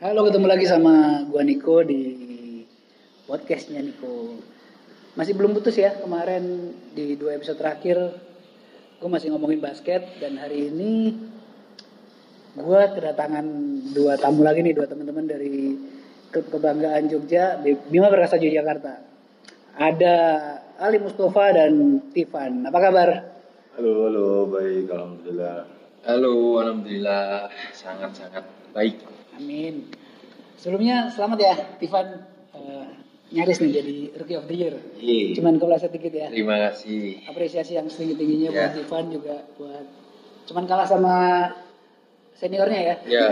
Halo, ketemu lagi sama gua Niko di podcastnya Niko. Masih belum putus ya kemarin di dua episode terakhir gue masih ngomongin basket dan hari ini gua kedatangan dua tamu lagi nih dua teman-teman dari klub kebanggaan Jogja Bima Perkasa Yogyakarta. Ada Ali Mustafa dan Tivan. Apa kabar? Halo, halo, baik, alhamdulillah. Halo, alhamdulillah sangat-sangat baik. Amin. Sebelumnya selamat ya, Tivan eh, nyaris nih jadi Rookie of the Year. Iya. Cuman kepleset dikit ya. Terima kasih. Apresiasi yang setinggi tingginya Ya. buat Tivan juga buat cuman kalah sama seniornya ya. Ya,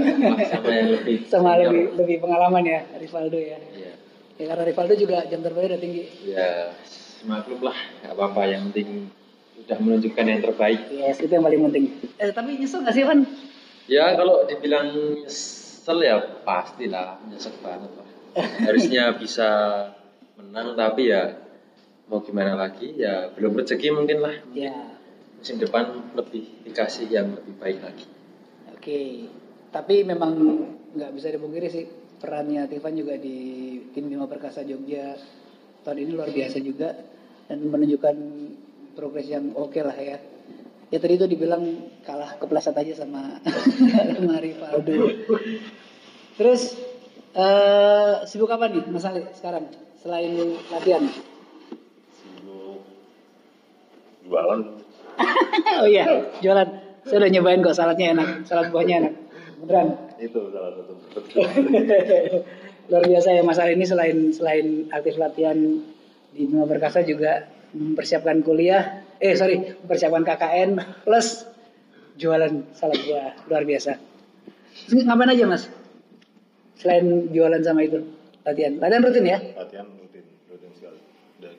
sama yang lebih sama senior. lebih lebih pengalaman ya, Rivaldo ya. Iya. Ya karena Rivaldo juga jam terbangnya udah tinggi. Ya, maklum lah, nggak apa-apa. Yang penting udah menunjukkan yang terbaik. Yes, itu yang paling penting. Eh tapi nyesel gak sih Van? Ya, kalau dibilang nyesel ya pastilah nyesek banget lah. Harusnya bisa menang, tapi ya mau gimana lagi? Ya belum rezeki mungkin lah. Ya, Musim depan lebih dikasih yang lebih baik lagi. oke. Tapi memang nggak bisa dipungkiri sih perannya Tivan juga di tim Bima Perkasa Jogja tahun ini luar biasa juga dan menunjukkan progres yang oke lah ya. Ya tadi itu dibilang kalah kepleset aja sama sama Rivaldo. Terus eh sibuk apa nih Mas Ali sekarang selain latihan? Sibuk jualan. oh iya, jualan. Saya udah nyobain kok saladnya enak, salad buahnya enak. Beneran. Itu salah satu. Luar biasa ya Mas Ali ini selain selain aktif latihan di Bima Perkasa juga mempersiapkan kuliah, eh sorry, mempersiapkan KKN plus jualan salad buah luar biasa. Ngapain aja Mas? Selain jualan sama itu latihan, latihan rutin ya? Latihan rutin, rutin sekali. Dan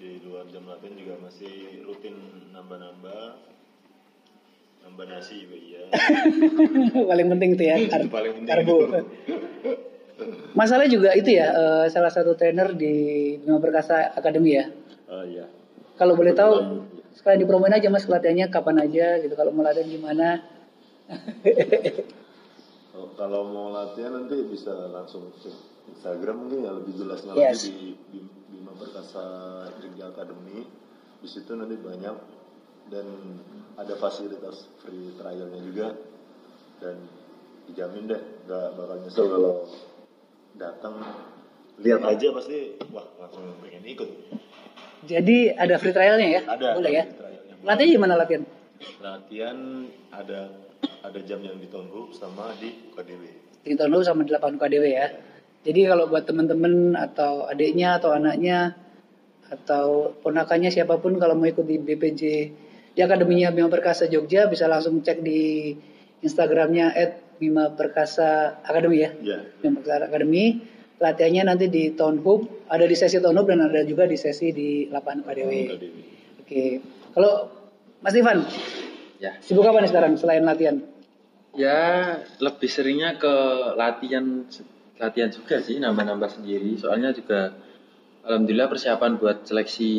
di luar jam latihan juga masih rutin nambah-nambah. Nambah nasi juga iya. Paling penting itu ya, kar- Paling penting karbo. itu. Masalah juga itu ya, eh, salah satu trainer di Bima Perkasa Academy ya. Oh iya. Kalau boleh tahu, sekalian dipromoin aja mas latihannya kapan aja gitu. Kalau mau latihan gimana? Oh, Kalau mau latihan nanti bisa langsung ke Instagram mungkin ya lebih jelasnya Yes. lagi di Bim- Bima Perkasa Jogja Academy. Di situ nanti banyak dan ada fasilitas free trialnya juga dan dijamin deh nggak bakal nyesel kalau datang lihat aja pasti wah langsung pengen ikut Jadi ada free trialnya ya? ada Boleh ya? Latihan gimana latihan? latihan ada ada jam yang di sama di UKDW Di tahun lalu sama 8 KDW ya. Jadi kalau buat teman-teman atau adiknya atau anaknya atau ponakannya siapa pun kalau mau ikut di BPJ di Akademinya Bima Perkasa Jogja bisa langsung cek di Instagramnya @bima perkasa Academy ya. ya Bima Perkasa Academy. Latihannya nanti di Town Hub, ada di sesi Town Hub dan ada juga di sesi di lapangan KDW. UKDW Oke. Kalau Mas Ivan, Ya, sibuk apa nih sekarang selain latihan? Ya, lebih seringnya ke latihan latihan juga sih, nambah-nambah sendiri. Soalnya juga alhamdulillah persiapan buat seleksi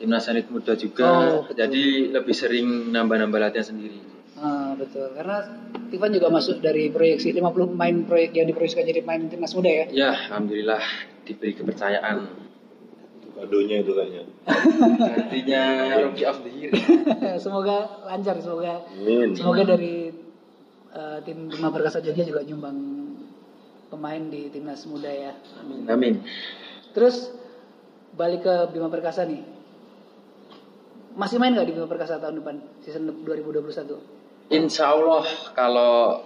timnas Sanit muda juga. Oh, betul. Jadi lebih sering nambah-nambah latihan sendiri. Ah, betul. Karena Ivan juga masuk dari proyeksi 50 pemain proyek yang diproyeksikan jadi pemain timnas muda ya. Ya, alhamdulillah diberi kepercayaan. Kadonya itu kayaknya of the year. semoga lancar, semoga Amin. semoga dari eh, tim Bima Perkasa Jogja juga nyumbang pemain di timnas muda ya. Amin. Amin. Terus balik ke Bima Perkasa nih. Masih main nggak di Bima Perkasa tahun depan season 2021? Insya Allah kalau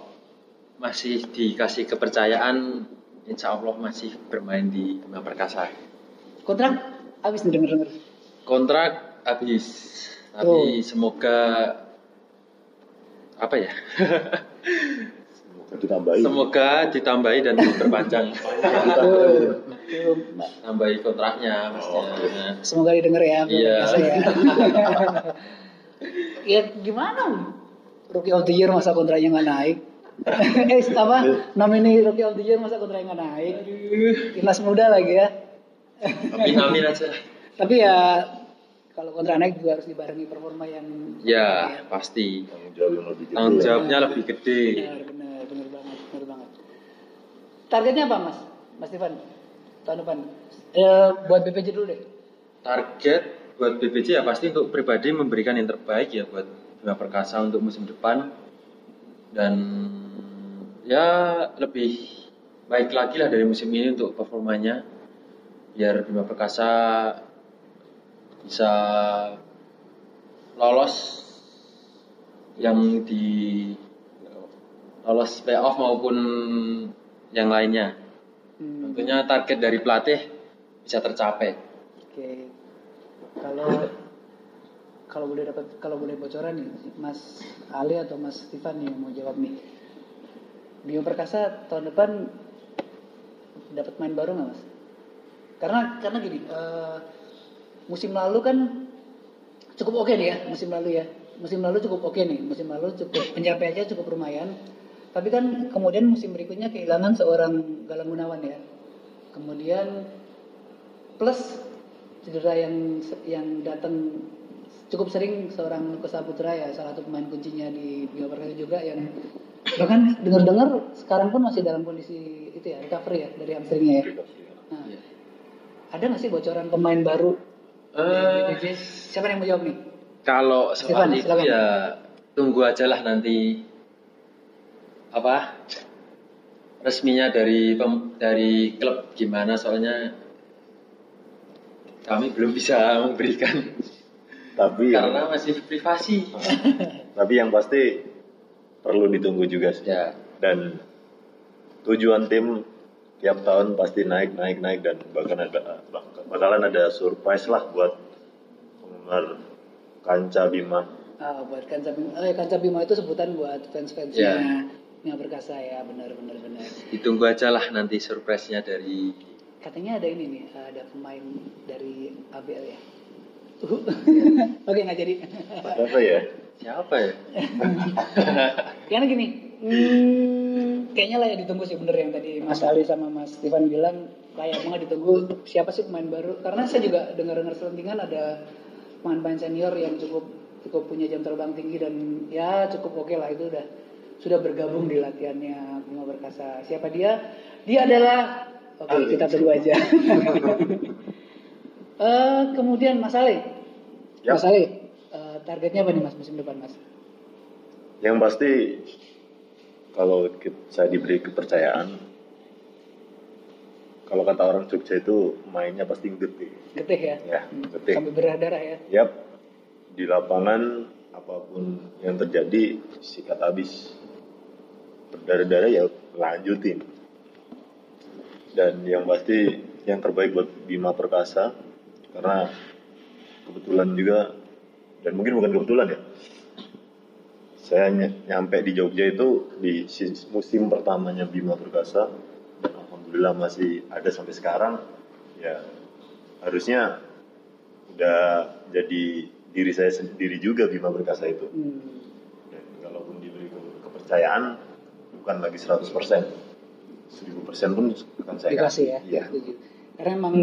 masih dikasih kepercayaan, insya Allah masih bermain di Bima Perkasa. Kontrak habis nih denger-denger. Kontrak habis, tapi Oh. semoga apa ya? Semoga ditambahin. semoga ditambahi dan diperpanjang, Mbak. tambahi kontraknya maksudnya. Semoga didengar ya. Iya. Ya. ya gimana? Rookie of the Year masa kontraknya nggak naik? eh apa? Nomini Rookie of the Year masa kontraknya nggak naik? Timnas muda lagi ya. Amin amin aja. Tapi ya kalau kontrak naik juga harus dibarengi performa yang Ya pasti. Tanggung jawab yang lebih gede. Tanggung jawabnya lebih gede. benar benar benar banget benar banget. targetnya apa mas mas Ivan tahun depan eh, buat BPJ dulu deh target buat BPJ ya pasti untuk pribadi memberikan yang terbaik ya buat Bima Perkasa untuk musim depan dan ya lebih baik lagi lah dari musim ini untuk performanya biar Bima Perkasa bisa lolos yang di lolos playoff maupun yang lainnya. Hmm, Tentunya target dari pelatih bisa tercapai. oke kalau kalau boleh dapat kalau boleh bocoran nih Mas Ali atau Mas Stefan nih yang mau jawab nih Bima Perkasa tahun depan dapat main baru nggak mas? Karena karena gini eh, musim lalu kan cukup oke nih ya musim lalu ya. Musim lalu cukup oke nih musim lalu cukup pencapaiannya cukup lumayan. Tapi kan kemudian musim berikutnya kehilangan seorang Galang Gunawan ya. Kemudian plus cedera yang yang datang cukup sering seorang Lukas Saputra ya salah satu pemain kuncinya di Bima Perkasa juga yang bahkan dengar-dengar sekarang pun masih dalam kondisi itu ya recovery ya dari hamstringnya ya. Nah, ada nggak sih bocoran pemain baru Eh, BPJ? Siapa yang mau jawab nih? Kalau Stefan, soal itu ya tunggu aja lah nanti apa resminya dari pem- dari klub gimana soalnya kami belum bisa memberikan Tapi yang, karena masih privasi. tapi yang pasti perlu ditunggu juga sih. Ya, Dan tujuan tim tiap tahun pasti naik naik naik dan bahkan ada bak- bakalan ada surprise lah buat penggemar kanca Bima. Ah, buat Kanca Bima, eh, Kanca Bima itu sebutan buat fans-fansnya Ya. Bima Perkasa ya, benar benar benar. ditunggu aja lah nanti surprise-nya dari Katanya ada ini nih, ada pemain dari ABL ya. Oke nggak jadi. Apa ya? siapa ya? Karena gini, hmm, kayaknya layak ditunggu sih bener yang tadi Mas Ali sama Mas Stefan bilang layak banget ditunggu siapa sih pemain baru. Karena saya juga dengar-dengar selentingan ada pemain-pemain senior yang cukup cukup punya jam terbang tinggi dan ya cukup oke lah itu udah sudah bergabung di latihannya Bima Perkasa. Siapa dia? Dia adalah oke kita tunggu aja. Eh, kemudian Mas Ali, Yap. Mas Ali, eh, targetnya apa nih Mas musim depan Mas? Yang pasti kalau saya diberi kepercayaan, kalau kata orang Jogja itu mainnya pasti gede. Getih ya? Ya, Hmm, getih. Sampai berdarah ya? Yap, di lapangan apa pun yang terjadi sikat habis. Berdarah-darah ya lanjutin. Dan yang pasti yang terbaik buat Bima Perkasa karena kebetulan juga dan mungkin bukan kebetulan ya. Saya ny- nyampe di Jogja itu di musim pertamanya Bima Perkasa dan alhamdulillah masih ada sampai sekarang. Ya harusnya udah jadi diri saya sendiri juga Bima Perkasa itu. Hmm. Dan kalaupun diberi ke- kepercayaan bukan lagi 100%. 1000% pun akan saya Dikasih ya? Iya. Setuju. Karena emang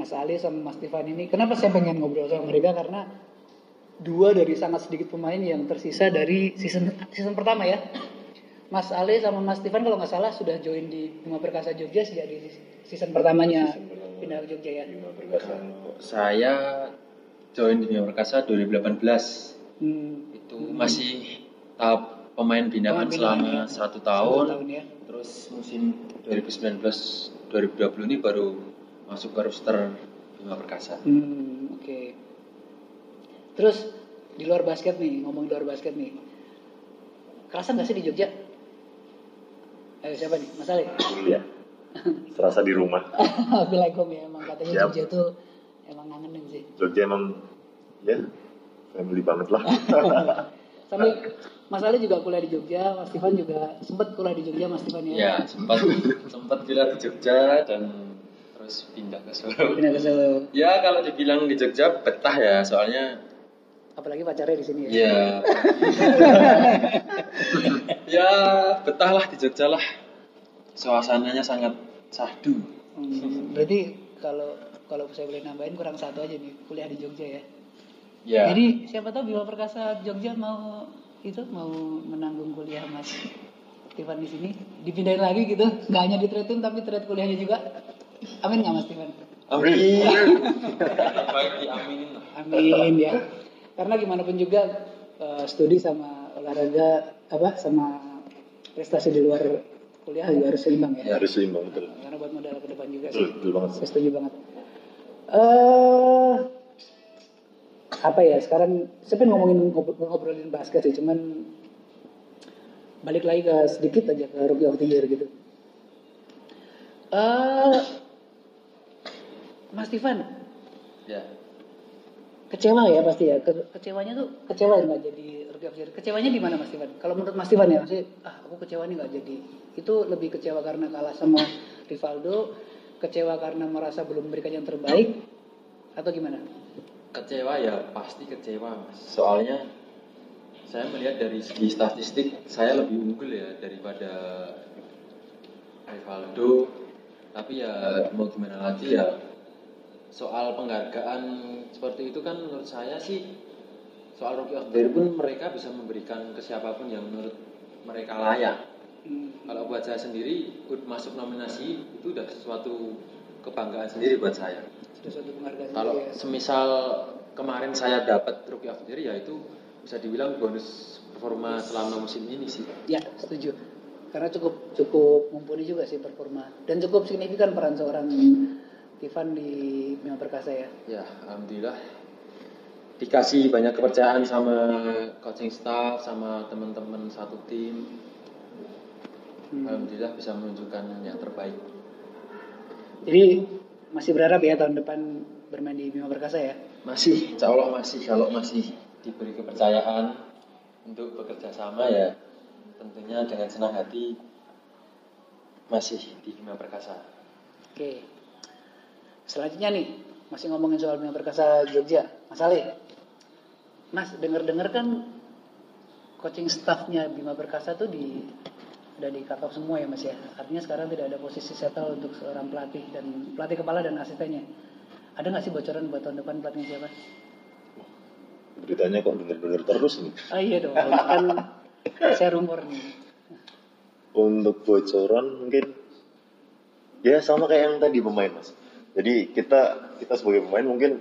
Mas Ali sama Mas Stefan ini, kenapa saya pengen ngobrol sama mereka? Karena dua dari sangat sedikit pemain yang tersisa dari season season pertama ya. Mas Ali sama Mas Stefan kalau nggak salah sudah join di Bima Perkasa Jogja sejak di season pertamanya Season pertama. pindah ke Jogja ya. Bima Perkasa. Saya join di Bima Perkasa 2018 Hmm. itu masih tahap pemain binaan selama ya. satu Satu tahun. tahun ya. Terus musim 2019-2020 ini baru masuk ke roster Bima Perkasa. Hmm, oke. Terus di luar basket nih, ngomong di luar basket nih. Kerasa nggak sih di Jogja? Ayo siapa nih? Mas Ali? Iya. Serasa di rumah. Home ya, emang katanya Siap. Jogja tuh emang ngangenin sih. Jogja emang ya family banget lah. Sampai Mas Ali juga kuliah di Jogja, Mas Stefan juga sempat kuliah di Jogja, Mas Stefan ya. Ya, sempat sempat kuliah di Jogja dan terus pindah ke Solo. Pindah ke Solo. Ya, kalau dibilang di Jogja betah ya, soalnya Apalagi pacarnya di sini ya. ya ya betah lah di Jogja lah. Suasananya sangat sahdu. Hmm, berarti kalau kalau saya boleh nambahin kurang satu aja nih kuliah di Jogja ya. Ya. Jadi siapa tahu Bima Perkasa Jogja mau itu mau menanggung kuliah Mas Stefan di sini dipindahin lagi gitu nggak hanya di team tapi trade kuliahnya juga amin nggak mas Steven Amin. Baik diaminin lah. amin ya karena gimana pun juga eh, studi sama olahraga apa sama prestasi di luar kuliah juga harus seimbang ya, Ya, harus seimbang betul. karena buat modal ke depan juga Betul, sih betul banget. saya setuju banget eh apa ya sekarang saya pengen ngomongin ngob- ngobrolin basket sih cuman balik lagi ke sedikit aja ke rookie of the year gitu eh Mas Tivan Ya. Kecewa ya pasti ya? Ke- kecewanya tuh kecewa nggak jadi rookie of the year kecewanya di mana Mas Tivan kalau menurut Mas Tivan ya maksudnya ah aku kecewa nih nggak jadi. Itu lebih kecewa karena kalah sama Rivaldo kecewa karena merasa belum memberikan yang terbaik atau gimana? Kecewa ya pasti kecewa mas. Soalnya saya melihat dari segi statistik saya lebih unggul ya daripada Rivaldo. Tapi ya mau gimana lagi ya soal penghargaan seperti itu kan menurut saya sih soal rookie of the year pun mereka bisa memberikan ke siapa pun yang menurut mereka layak. Kalau buat saya sendiri ikut masuk nominasi itu udah sesuatu kebanggaan sendiri buat saya. sudah suatu penghargaan Kalau ya. semisal kemarin saya dapat rookie of the year ya itu bisa dibilang bonus performa selama musim ini sih. ya setuju karena cukup cukup mumpuni juga sih performa dan cukup signifikan peran seorang Tivan di Bima Perkasa ya Ya, alhamdulillah dikasih banyak kepercayaan sama coaching staff sama teman-teman satu tim. Hmm. Alhamdulillah bisa menunjukkan yang terbaik. jadi masih berharap ya tahun depan bermain di Bima Perkasa ya Masih, insya Allah masih kalau masih diberi kepercayaan untuk bekerja sama ya tentunya dengan senang hati masih di Bima Perkasa. Oke. Selanjutnya nih, masih ngomongin soal Bima Perkasa Jogja. Mas Ale, Mas denger-denger kan coaching staffnya Bima Perkasa tuh di udah di cut off semua ya Mas ya. Artinya sekarang tidak ada posisi settle untuk seorang pelatih dan pelatih kepala dan asistennya. Ada nggak sih bocoran buat tahun depan pelatihnya siapa? Beritanya kok denger-denger terus nih. Ah iya dong, kan saya rumor nih. Untuk bocoran mungkin ya sama kayak yang tadi pemain mas. Jadi kita kita sebagai pemain mungkin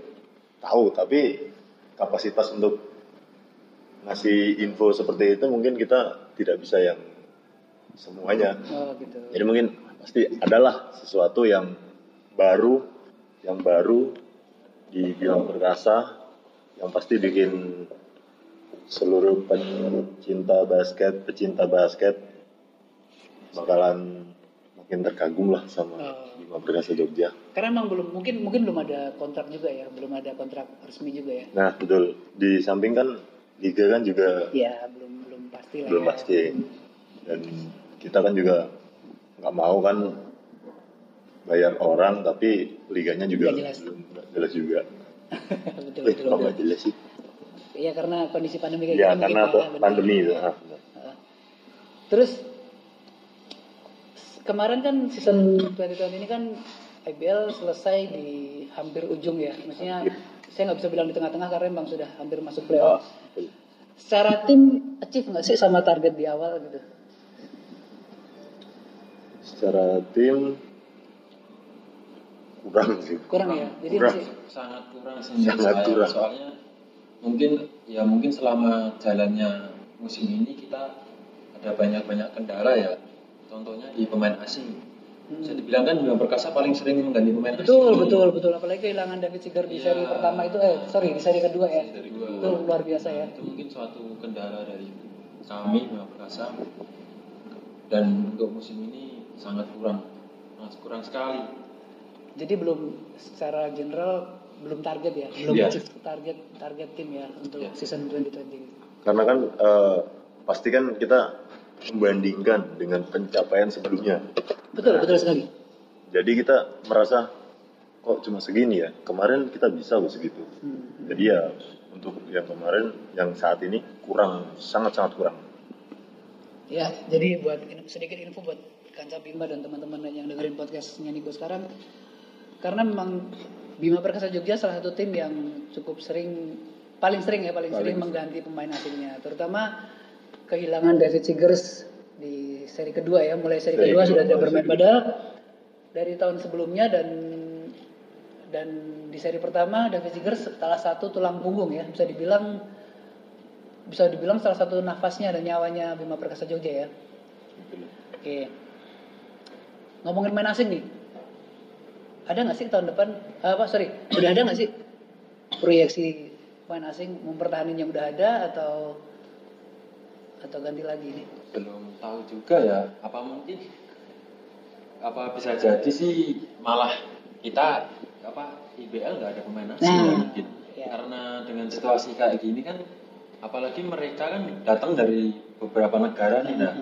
tahu tapi kapasitas untuk ngasih info seperti itu mungkin kita tidak bisa yang semuanya. Oh gitu. Jadi mungkin pasti adalah sesuatu yang baru, yang baru di Bima Perkasa yang pasti bikin seluruh pencinta basket, pecinta basket bakalan makin terkagum lah sama Oh. Bima Perkasa Jogja. Karena emang belum mungkin mungkin belum ada kontrak juga ya, belum ada kontrak resmi juga ya. Nah betul, di samping kan liga kan juga Ya belum belum pasti lah. belum ya. pasti dan kita kan juga nggak mau kan bayar orang tapi liganya juga Nggak jelas. belum jelas juga. betul Eh, betul. betul. jelas sih? Iya karena kondisi pandemi kayak Ya gini karena mungkin, ya, pandemi. Heeh. Terus kemarin kan season 2020 ini kan IBL selesai di hampir ujung ya. Maksudnya saya nggak bisa bilang di tengah-tengah karena memang sudah hampir masuk playoff. Secara tim achieve nggak sih sama target di awal gitu? Secara tim kurang sih. Kurang ya. Jadi Kurang. masih sangat kurang sih Sangat saya. kurang. soalnya mungkin ya mungkin selama jalannya musim ini kita ada banyak-banyak kendala ya contohnya di pemain asing bisa dibilang kan Bima Perkasa paling sering mengganti pemain Hmm. betul asing betul betul apalagi kehilangan David Seager di Iya. seri pertama itu eh sorry di seri kedua ya. Seri kedua. Itu luar biasa ya. itu mungkin suatu kendala dari kami Bima Perkasa dan untuk musim ini sangat kurang sangat kurang sekali Jadi belum secara general belum target ya, belum achieve target target tim ya untuk Iya. season 2020. Karena kan eh, pasti kan kita membandingkan dengan pencapaian sebelumnya. Betul, betul sekali. Jadi kita merasa kok cuma segini ya. Kemarin kita bisa loh segitu. Hmm. Jadi ya untuk yang kemarin, yang saat ini kurang, sangat-sangat kurang. Ya, jadi buat sedikit info buat Kanca Bima dan teman-teman yang dengerin podcastnya Niko sekarang, karena memang Bima Perkasa Jogja salah satu tim yang cukup sering, paling sering ya, paling, Paling sering mengganti pemain asingnya, terutama kehilangan David Seegers di seri kedua ya, mulai seri, Seri kedua kedua, sudah tidak bermain padahal dari tahun sebelumnya dan dan di seri pertama David Ziger salah satu tulang punggung ya, bisa dibilang bisa dibilang salah satu nafasnya dan nyawanya Bima Perkasa Jogja ya. Oke. Ngomongin main asing nih. Ada nggak sih tahun depan? eh, apa sorry, udah ada nggak sih proyeksi main asing mempertahankan yang udah ada atau atau ganti lagi nih? belum tahu juga ya. Apa mungkin? Apa bisa jadi sih malah kita apa IBL nggak ada pemain asing Nah, ya mungkin ya. karena dengan situasi kayak gini kan apalagi mereka kan datang dari beberapa negara nih nah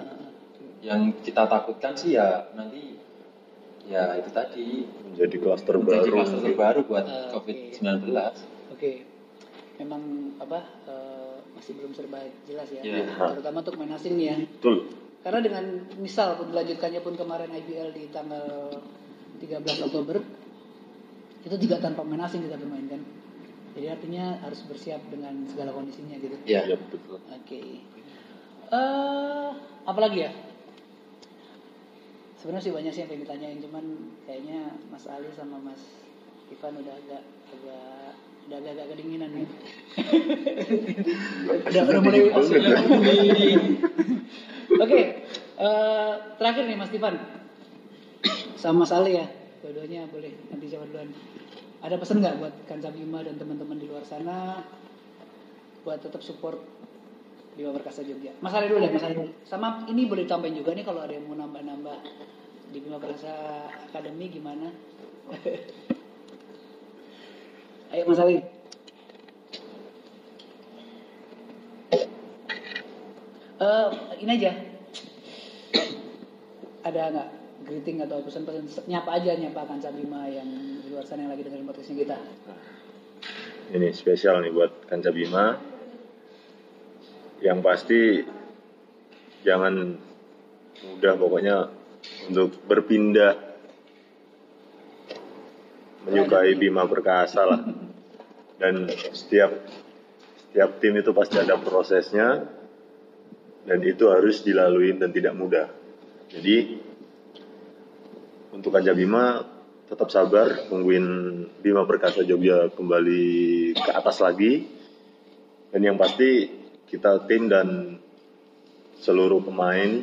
yang kita takutkan sih ya nanti ya itu tadi. Menjadi klaster menjadi baru. kluster terbaru buat Eh, COVID-19 Oke, memang apa eh, masih belum serba jelas ya, Iya. terutama untuk main asing nih ya. betul Karena dengan misal pun dilanjutkannya pun kemarin IPL di tanggal 13 Oktober itu juga tanpa main asing kita bermain kan. Jadi artinya harus bersiap dengan segala kondisinya gitu. ya ya betul Oke. Eh, apa lagi ya? Sebenarnya sih banyak sih yang pengen ditanyain, cuman kayaknya Mas Ali sama Mas Ivan udah agak agak udah agak, kedinginan nih. udah, udah mulai. Oke, eh, terakhir nih Mas Ivan sama Mas Ali ya, dua-duanya boleh nanti jawab duluan. Ada pesan nggak buat Kansa Bima dan teman-teman di luar sana buat tetap support Bima Perkasa Jogja. Mas Ali dulu deh, Mas Ali dulu. Sama ini boleh ditambahin juga nih kalau ada yang mau nambah-nambah di Bima Perkasa Academy gimana? Ayo Mas Ali. Eh, ini aja. Ada nggak greeting atau pesan-pesan nyapa aja nyapa Kansa Bima yang di luar sana yang lagi dengerin podcastnya kita. ini spesial nih buat Kanca Bima yang pasti jangan mudah pokoknya untuk berpindah menyukai Bima Perkasa lah. Dan setiap setiap tim itu pasti ada prosesnya. Dan itu harus dilalui dan tidak mudah. Jadi untuk Kanca Bima tetap sabar tungguin Bima Perkasa Jogja kembali ke atas lagi. Dan yang pasti kita tim dan seluruh pemain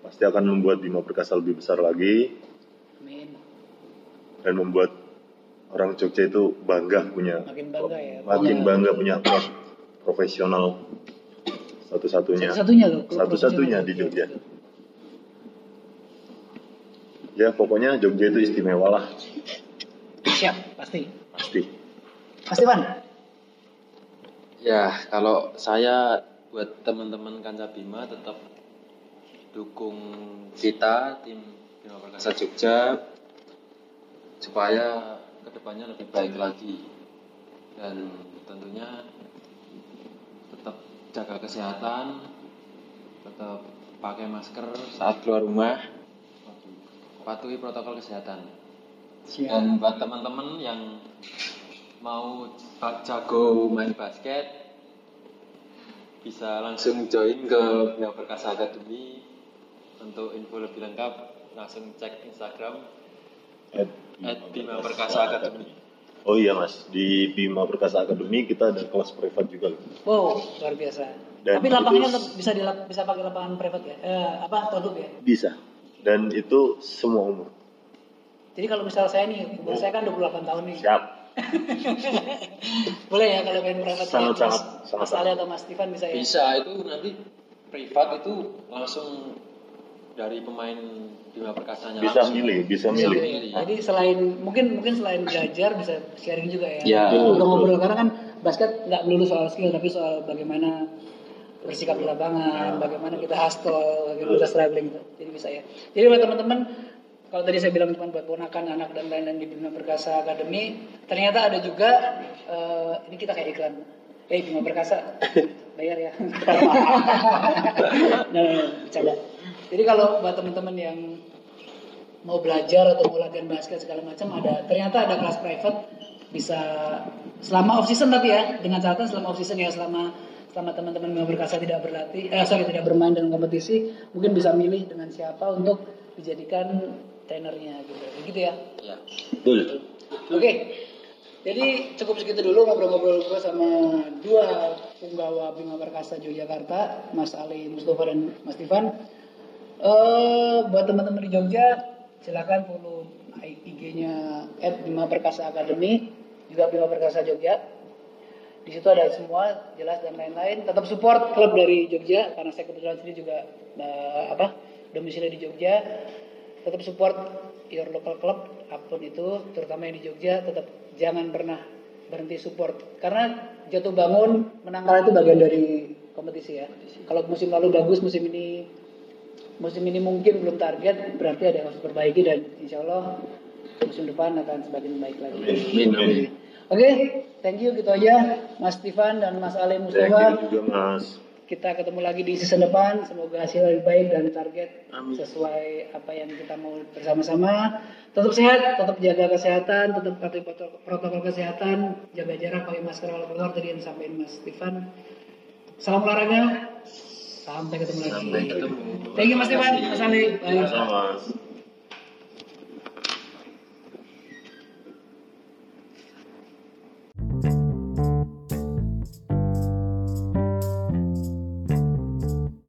pasti akan membuat Bima Perkasa lebih besar lagi. Amin. dan membuat orang Jogja itu bangga punya Makin bangga ya. makin Punya- bangga punya klub profesional satu-satunya Satu-satunya loh. satu-satunya di Jogja ya pokoknya Jogja itu istimewa lah Siap, pasti. pasti Pasti Van. Ya, kalau saya buat teman-teman Kanca Bima tetap dukung kita tim Bima Perkasa Jogja supaya ke depannya lebih baik lagi dan tentunya tetap jaga kesehatan, tetap pakai masker saat keluar rumah, patuhi protokol kesehatan. Siap. Dan buat teman-teman yang mau jago main basket bisa langsung join ke Bima Perkasa Academy untuk info lebih lengkap langsung cek Instagram At at Bima Perkasa Academy. Oh iya mas, di Bima Perkasa Academy kita ada kelas privat juga loh. Wow, luar biasa. Dan Tapi lapangannya itu- bisa dilap, bisa pakai lapangan private ya? Eh, apa produk ya? Bisa. Dan itu semua umur. Jadi kalau misal saya nih, umur saya kan 28 tahun nih. Siap. Boleh ya kalau main private Sangat, ya, sangat, Mas, sangat, Mas Ali atau Mas Stefan bisa ya? Bisa itu nanti privat itu langsung dari pemain Bima Perkasanya Bisa langsung. milih, bisa Bisa milih. ya. Jadi selain mungkin mungkin selain belajar bisa sharing juga ya. Ya. Ngobrol-ngobrol karena kan basket nggak melulu soal skill tapi soal bagaimana bersikap di lapangan, bagaimana kita hustle, bagaimana kita struggling gitu. Jadi bisa ya. Jadi buat teman-teman kalau tadi saya bilang cuma buat ponakan, anak dan lain-lain di Bima Perkasa Academy, ternyata ada juga eh, ini kita kayak iklan. Eh Bima Perkasa, bayar ya. nah, nah, nah, bercanda. Jadi kalau buat teman-teman yang mau belajar atau mau latihan basket segala macam ada ternyata ada kelas private bisa selama off season tapi ya dengan catatan selama off season ya selama sama teman-teman Bima Perkasa tidak berlatih, eh sorry tidak bermain dalam kompetisi, mungkin bisa milih dengan siapa untuk dijadikan trainernya gitu. Begitu ya. Ya. Betul. Oke. Jadi cukup segitu dulu ngobrol-ngobrol gue sama dua punggawa Bima Perkasa Yogyakarta, Mas Ali Mustafa dan Mas Tivan. Eh buat teman-teman di Jogja, silakan follow IG-nya Bima Perkasa Academy, juga Bima Perkasa Jogja. Di situ ada semua jelas dan lain-lain. Tetap support klub dari Jogja karena saya kebetulan sendiri juga eh, apa domisili di Jogja. Tetap support your local club apa pun itu, terutama yang di Jogja. Tetap jangan pernah berhenti support karena jatuh bangun menang kalah itu bagian dari kompetisi ya. Kalau musim lalu bagus, musim ini musim ini mungkin belum target, berarti ada yang harus perbaiki dan insya Allah musim depan akan semakin baik lagi. Amin. Amin. Oke, thank you gitu aja Mas Stefan dan Mas Thank Mustafa. you juga mas. Kita ketemu lagi di season depan. Semoga hasil lebih baik dan target Amin. sesuai apa yang kita mau bersama-sama. Tetap sehat, tetap jaga kesehatan, tetap patuhi protokol protokol kesehatan, jaga jarak, pakai masker kalau keluar tadi yang disampaikan Mas Stefan. Salam olahraga. Sampai ketemu lagi. Sampai ketemu. Thank you Mas Stefan, Mas Ali. Bye. Sama.